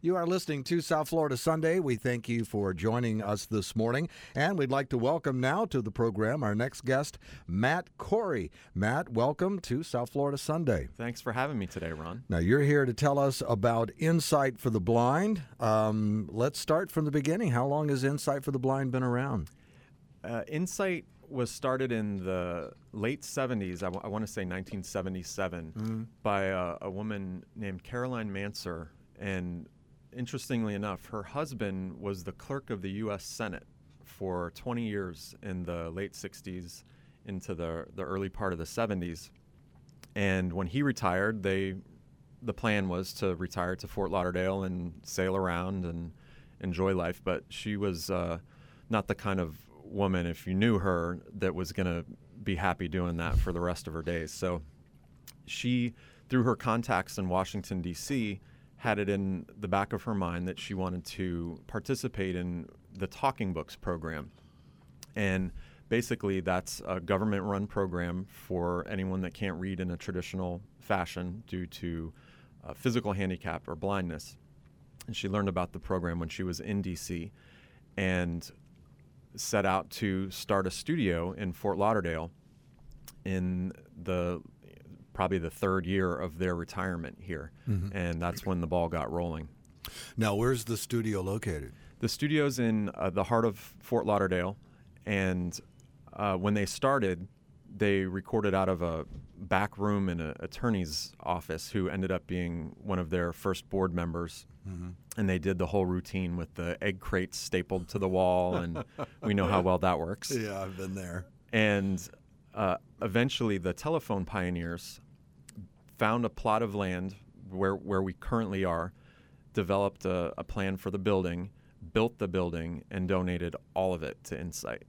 You are listening to South Florida Sunday. We thank you for joining us this morning. And we'd like to welcome now to the program our next guest, Matt Corey. Matt, welcome to South Florida Sunday. Thanks for having me today, Ron. Now, you're here to tell us about Insight for the Blind. Um, let's start from the beginning. How long has Insight for the Blind been around? Uh, Insight was started in the late 70s, I, w- I want to say 1977, Mm-hmm. by a, a woman named Caroline Manser. And interestingly enough, her husband was the clerk of the U.S. Senate for 20 years in the late 60s into the, the early part of the 70s. And when he retired, they the plan was to retire to Fort Lauderdale and sail around and enjoy life. But she was uh, not the kind of woman, if you knew her, that was going to be happy doing that for the rest of her days. So she, through her contacts in Washington, D.C., had it in the back of her mind that she wanted to participate in the Talking Books program. And basically, that's a government run program for anyone that can't read in a traditional fashion due to uh, physical handicap or blindness. And she learned about the program when she was in DC and set out to start a studio in Fort Lauderdale in the probably the third year of their retirement here. And that's when the ball got rolling. Now, where's the studio located? The studio's in uh, the heart of Fort Lauderdale, and uh, when they started, they recorded out of a back room in an attorney's office who ended up being one of their first board members. And they did the whole routine with the egg crates stapled to the wall, and we know how well that works. Yeah, I've been there. And uh, eventually, the telephone pioneers found a plot of land where, where we currently are, developed a, a plan for the building, built the building, and donated all of it to Insight.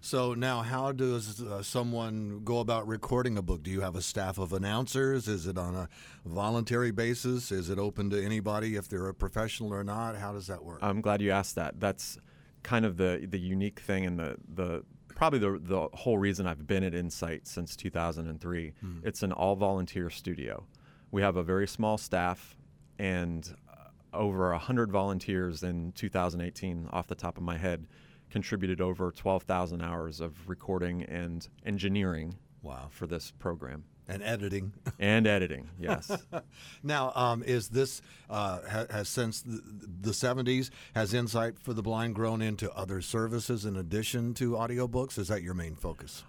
So now, how does uh, someone go about recording a book? Do you have a staff of announcers? Is it on a voluntary basis? Is it open to anybody if they're a professional or not? How does that work? I'm glad you asked that. That's kind of the the unique thing and the the probably the the whole reason I've been at Insight since 2003. It's an all volunteer studio. We have a very small staff and uh, over 100 volunteers in 2018 off the top of my head contributed over 12,000 hours of recording and engineering Wow. for this program And editing. and editing. Yes. now, um, is this uh, ha- has since the, the 70s has Insight for the Blind grown into other services in addition to audiobooks? Is that your main focus?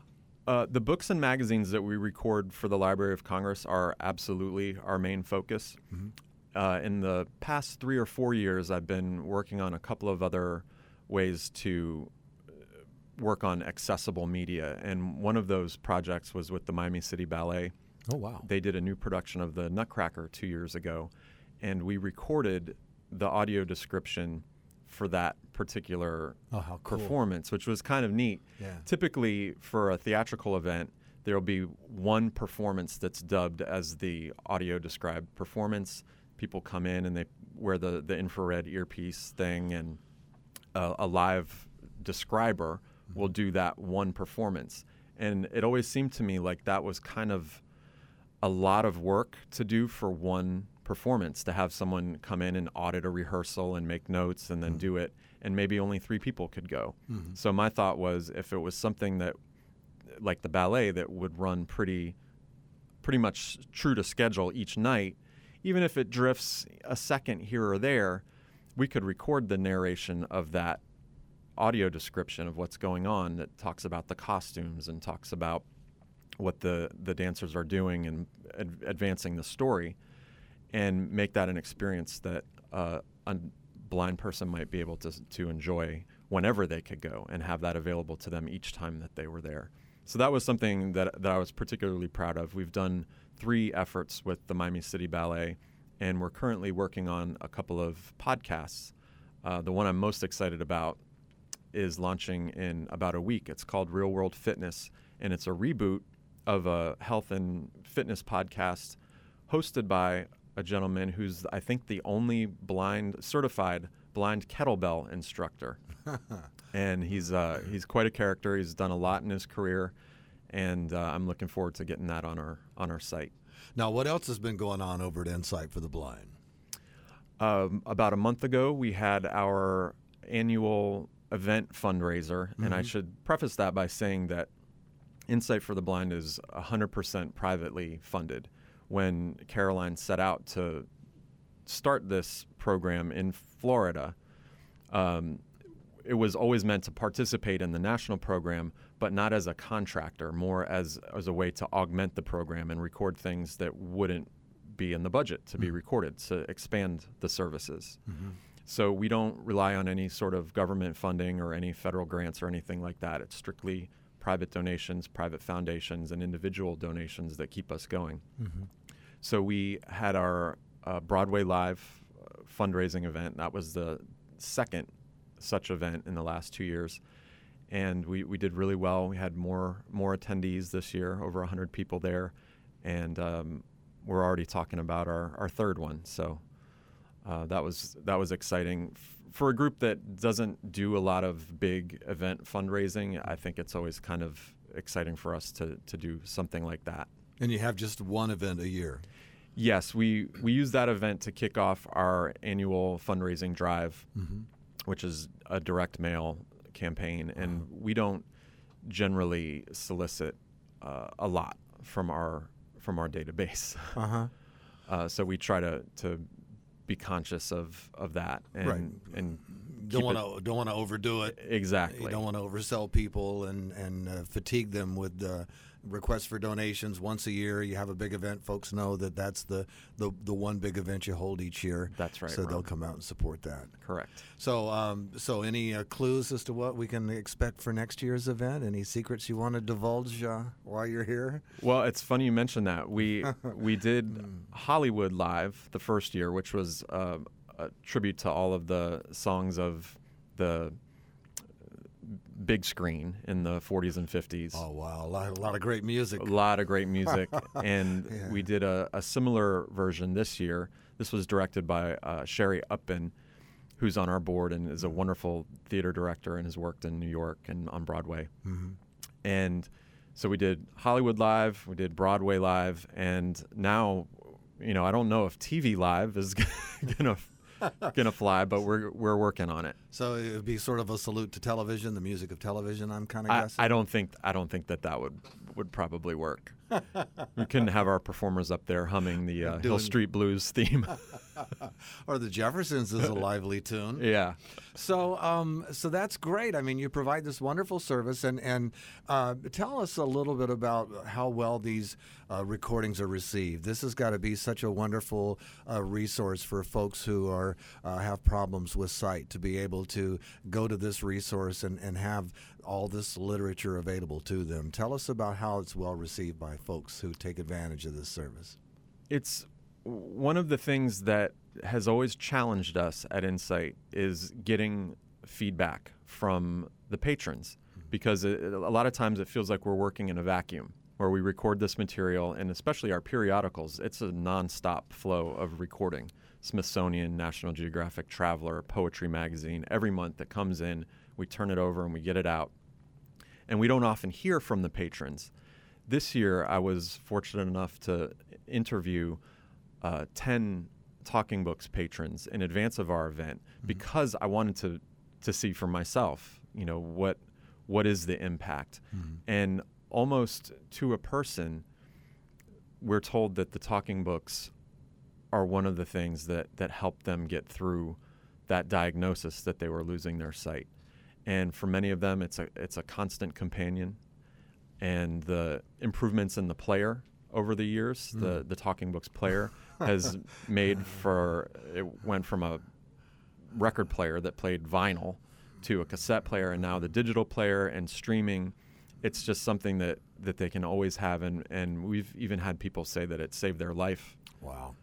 Uh, the books and magazines that we record for the Library of Congress are absolutely our main focus. Uh, in the past three or four years, I've been working on a couple of other ways to work on accessible media, and one of those projects was with the Miami City Ballet. Oh wow! They did a new production of the Nutcracker two years ago, and we recorded the audio description for that particular Oh, how cool. performance, which was kind of neat. Yeah. Typically, for a theatrical event, there will be one performance that's dubbed as the audio described performance. People come in and they wear the, the infrared earpiece thing, and a, a live describer will do that one performance. And it always seemed to me like that was kind of a lot of work to do for one performance to have someone come in and audit a rehearsal and make notes and then mm-hmm. do it and maybe only three people could go. Mm-hmm. So my thought was if it was something that like the ballet that would run pretty pretty much true to schedule each night even if it drifts a second here or there we could record the narration of that audio description of what's going on that talks about the costumes and talks about what the, the dancers are doing and ad- advancing the story and make that an experience that uh, a blind person might be able to, to enjoy whenever they could go and have that available to them each time that they were there. So that was something that, that I was particularly proud of. We've done three efforts with the Miami City Ballet, and we're currently working on a couple of podcasts. Uh, the one I'm most excited about is launching in about a week. It's called Real World Fitness, and it's a reboot of a health and fitness podcast hosted by a gentleman who's, I think, the only blind, certified blind kettlebell instructor. and he's, uh, he's quite a character. He's done a lot in his career, and uh, I'm looking forward to getting that on our, on our site. Now, what else has been going on over at Insight for the Blind? Um, about a month ago, we had our annual event fundraiser, and I mm-hmm. should preface that by saying that Insight for the Blind is 100% privately funded. When Caroline set out to start this program in Florida, um, it was always meant to participate in the national program, but not as a contractor, more as, as a way to augment the program and record things that wouldn't be in the budget to be mm. recorded to expand the services. Mm-hmm. So we don't rely on any sort of government funding or any federal grants or anything like that. It's strictly private donations, private foundations, and individual donations that keep us going. So we had our uh, Broadway Live uh, fundraising event. That was the second such event in the last two years, and we, we did really well. We had more more attendees this year, over 100 people there, and um, we're already talking about our, our third one. So uh, that was that was exciting F- for a group that doesn't do a lot of big event fundraising. I think it's always kind of exciting for us to to do something like that. And you have just one event a year. Yes, we we use that event to kick off our annual fundraising drive, which is a direct mail campaign, and we don't generally solicit uh, a lot from our from our database. Uh-huh. Uh, so we try to to be conscious of of that and Right. and Don't want to don't want to overdo it. exactly You don't want to oversell people and and uh, fatigue them with uh, requests for donations once a year. You have a big event, folks know that that's the the, the one big event you hold each year. That's right, So they'll come out and support that. correct. So, um, so any uh, clues as to what we can expect for next year's event? Any secrets you want to divulge uh, while you're here? Well, it's funny you mentioned that. We we did Hollywood Live the first year, which was uh, a tribute to all of the songs of the big screen in the 40s and 50s. Oh wow, a lot, a lot of great music. A lot of great music, and Yeah. we did a, a similar version this year. This was directed by uh, Sherry Upton, who's on our board and is a wonderful theater director and has worked in New York and on Broadway. Mhm. And so we did Hollywood Live, we did Broadway Live, and now, you know, I don't know if TV Live is gonna gonna fly, but we're we're working on it. So it would be sort of a salute to television, the music of television. I'm kind of I, guessing. I don't think I don't think that that would would probably work. we couldn't have our performers up there humming the uh, Hill Street Blues theme. or the Jeffersons is a lively tune. yeah. So, um, so that's great. I mean, you provide this wonderful service, and and uh, tell us a little bit about how well these uh, recordings are received. This has got to be such a wonderful uh, resource for folks who are uh, have problems with sight to be able to go to this resource and, and have all this literature available to them. Tell us about how it's well received by folks who take advantage of this service. it's one of the things that has always challenged us at Insight is getting feedback from the patrons. Mm-hmm. Because it, a lot of times it feels like we're working in a vacuum where we record this material and especially our periodicals it's a nonstop flow of recording. Smithsonian, National Geographic, Traveler, Poetry Magazine every month that comes in we turn it over and we get it out and we don't often hear from the patrons this year I was fortunate enough to interview uh, 10 talking books patrons in advance of our event because I wanted to to see for myself, you know, what what is the impact. And almost to a person we're told that the talking books are one of the things that that helped them get through that diagnosis that they were losing their sight. And for many of them it's a it's a constant companion and the improvements in the player over the years, hmm. the the talking books player has made for it went from a record player that played vinyl to a cassette player and now the digital player and streaming. It's just something that that they can always have and and we've even had people say that it saved their life. Wow.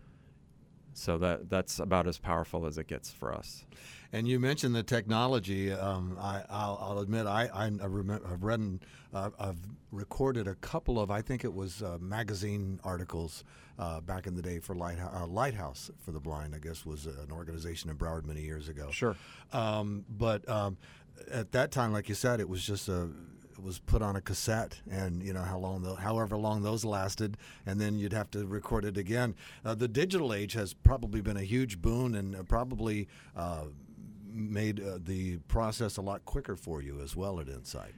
So that that's about as powerful as it gets for us. And you mentioned the technology. Um, I, I'll, I'll admit, I, I I've read, and, uh, I've recorded a couple of, I think it was uh, magazine articles uh, back in the day for Lighthouse, uh, Lighthouse for the Blind. I guess was an organization in Broward many years ago. Sure. Um, but um, at that time, like you said, it was just a was put on a cassette, and you know how long, the, however long those lasted, and then you'd have to record it again. Uh, the digital age has probably been a huge boon, and uh, probably uh, made uh, the process a lot quicker for you as well at Insight.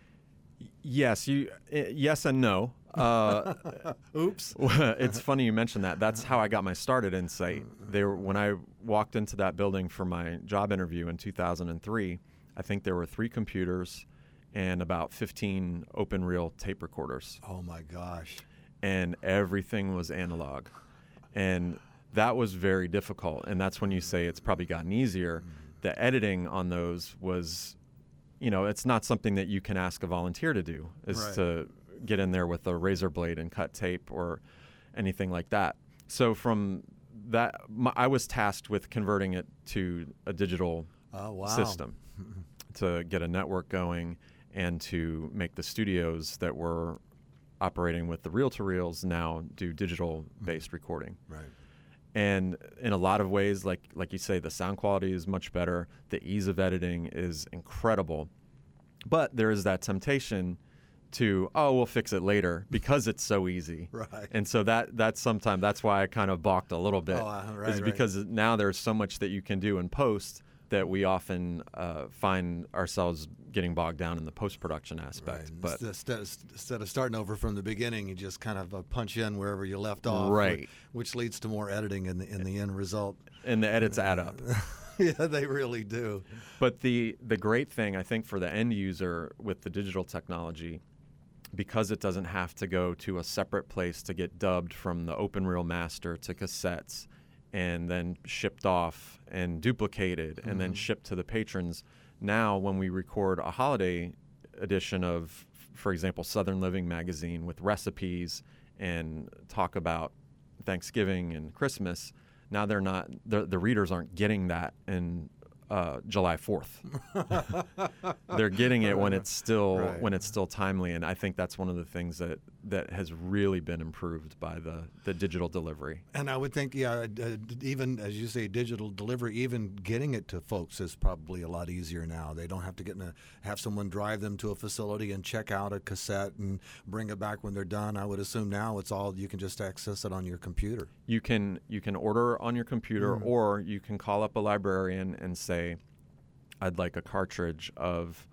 Yes, you. Uh, yes and no. Uh, Oops. it's funny you mentioned that. That's how I got my start at Insight. They were, when I walked into that building for my job interview in 2003. I think there were three computers and about 15 open reel tape recorders. Oh my gosh. And everything was analog. And that was very difficult. And that's when you say it's probably gotten easier. Mm-hmm. The editing on those was, you know, it's not something that you can ask a volunteer to do, is Right. to get in there with a razor blade and cut tape or anything like that. So from that, my, I was tasked with converting it to a digital Oh wow. system to get a network going and to make the studios that were operating with the reel to reels now do digital based recording Right. and in a lot of ways like like you say the sound quality is much better the ease of editing is incredible but there is that temptation to oh we'll fix it later because it's so easy Right. and so that that's sometimes that's why i kind of balked a little bit Oh, uh, right, is right. because now there's so much that you can do in post that we often uh, find ourselves getting bogged down in the post-production aspect Right. but instead, instead of starting over from the beginning, you just kind of uh, punch in wherever you left off. Right. Which, which leads to more editing in the in the end result. and the edits add up yeah, they really do. But the the great thing I think for the end user with the digital technology, because it doesn't have to go to a separate place to get dubbed from the open reel master to cassettes, and then shipped off and duplicated and then mm-hmm. shipped to the patrons. Now, when we record a holiday edition of, for example, Southern Living magazine with recipes and talk about Thanksgiving and Christmas, now they're not the, the readers aren't getting that in uh, July 4th. they're getting it when it's still Right. when it's still timely and I think that's one of the things that that has really been improved by the the digital delivery. And I would think, yeah, uh, even as you say, digital delivery, even getting it to folks is probably a lot easier now. They don't have to get in a, have someone drive them to a facility and check out a cassette and bring it back when they're done. I would assume now it's all you can just access it on your computer. You can you can order on your computer or you can call up a librarian and say I'd like a cartridge of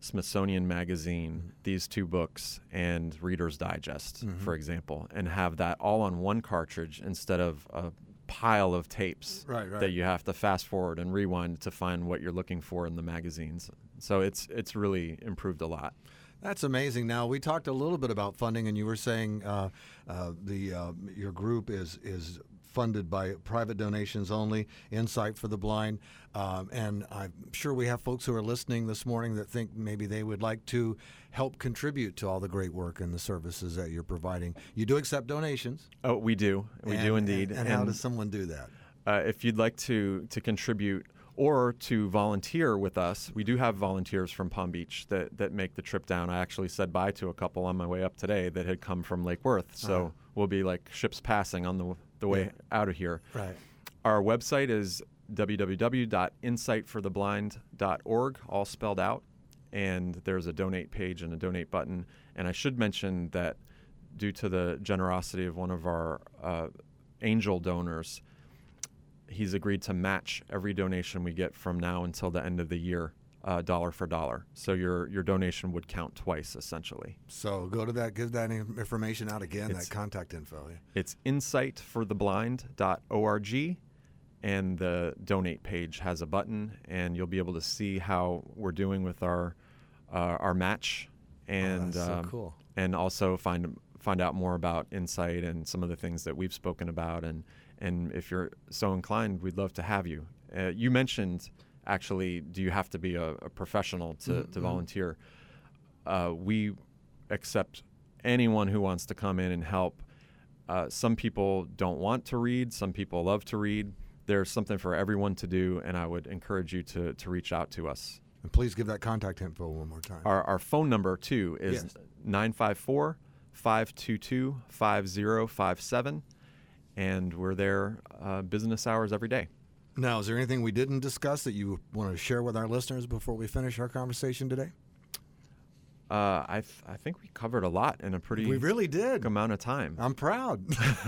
Smithsonian Magazine, these two books, and Reader's Digest, for example, and have that all on one cartridge instead of a pile of tapes Right, right. that you have to fast forward and rewind to find what you're looking for in the magazines. So it's it's really improved a lot. That's amazing. Now we talked a little bit about funding, and you were saying uh, uh, the uh, your group is is funded by private donations only. Insight for the Blind, um, and I'm sure we have folks who are listening this morning that think maybe they would like to help contribute to all the great work and the services that you're providing. You do accept donations. Oh, we do, we do And- indeed. And, and how does someone do that? uh, if you'd like to to contribute or to volunteer with us, we do have volunteers from Palm Beach that, that make the trip down. I actually said bye to a couple on my way up today that had come from Lake Worth, so Uh-huh. we'll be like ships passing on the the way out of here. Right. Our website is www.insightfortheblind.org, all spelled out. And there's a donate page and a donate button. And I should mention that due to the generosity of one of our uh, angel donors, he's agreed to match every donation we get from now until the end of the year, uh, dollar for dollar. So your your donation would count twice, essentially. So go to that, give that information out again, It's- that contact info. Yeah. It's insightfortheblind.org, and the donate page has a button, and you'll be able to see how we're doing with our uh, our match, and Oh, that's so um, cool. and also find find out more about Insight and some of the things that we've spoken about, and and if you're so inclined, we'd love to have you. Uh, you mentioned actually, do you have to be a, a professional to, Mm-hmm, to volunteer? Uh, we accept anyone who wants to come in and help. Uh, some people don't want to read, some people love to read. There's something for everyone to do, and I would encourage you to, to reach out to us. And please give that contact info one more time. Our, our phone number, too, is Yes. 954 522 5057, and we're there uh, business hours every day. Now, is there anything we didn't discuss that you want to share with our listeners before we finish our conversation today? Uh, I th- I think we covered a lot in a pretty We really did. amount of time. I'm proud.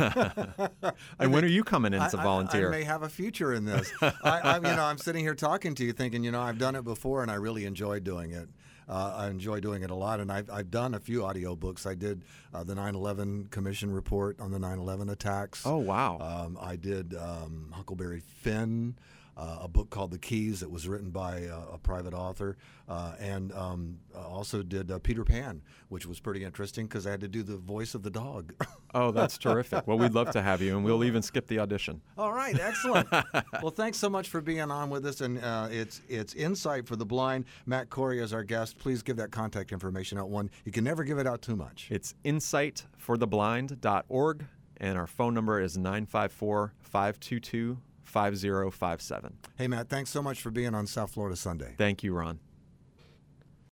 and when are you coming in I- to volunteer? I, may have a future in this. I, I, you know, I'm sitting here talking to you, thinking, you know, I've done it before, and I really enjoyed doing it. Uh, I enjoy doing it a lot, and I've, I've done a few audio books. I did uh, the 9/11 Commission report on the 9/11 attacks. oh wow. Um, I did um, Huckleberry Finn, uh, a book called The Keys that was written by uh, a private author, uh, and um, uh, also did uh, Peter Pan, which was pretty interesting because I had to do the voice of the dog. oh, that's terrific. Well, we'd love to have you, and we'll even skip the audition. All right, excellent. well, thanks so much for being on with us, and uh, it's it's Insight for the Blind. Matt Corey is our guest. Please give that contact information out. One, you can never give it out too much. It's insightfortheblind.org, and our phone number is 954 522 5057. Hey, Matt, thanks so much for being on South Florida Sunday. Thank you, Ron.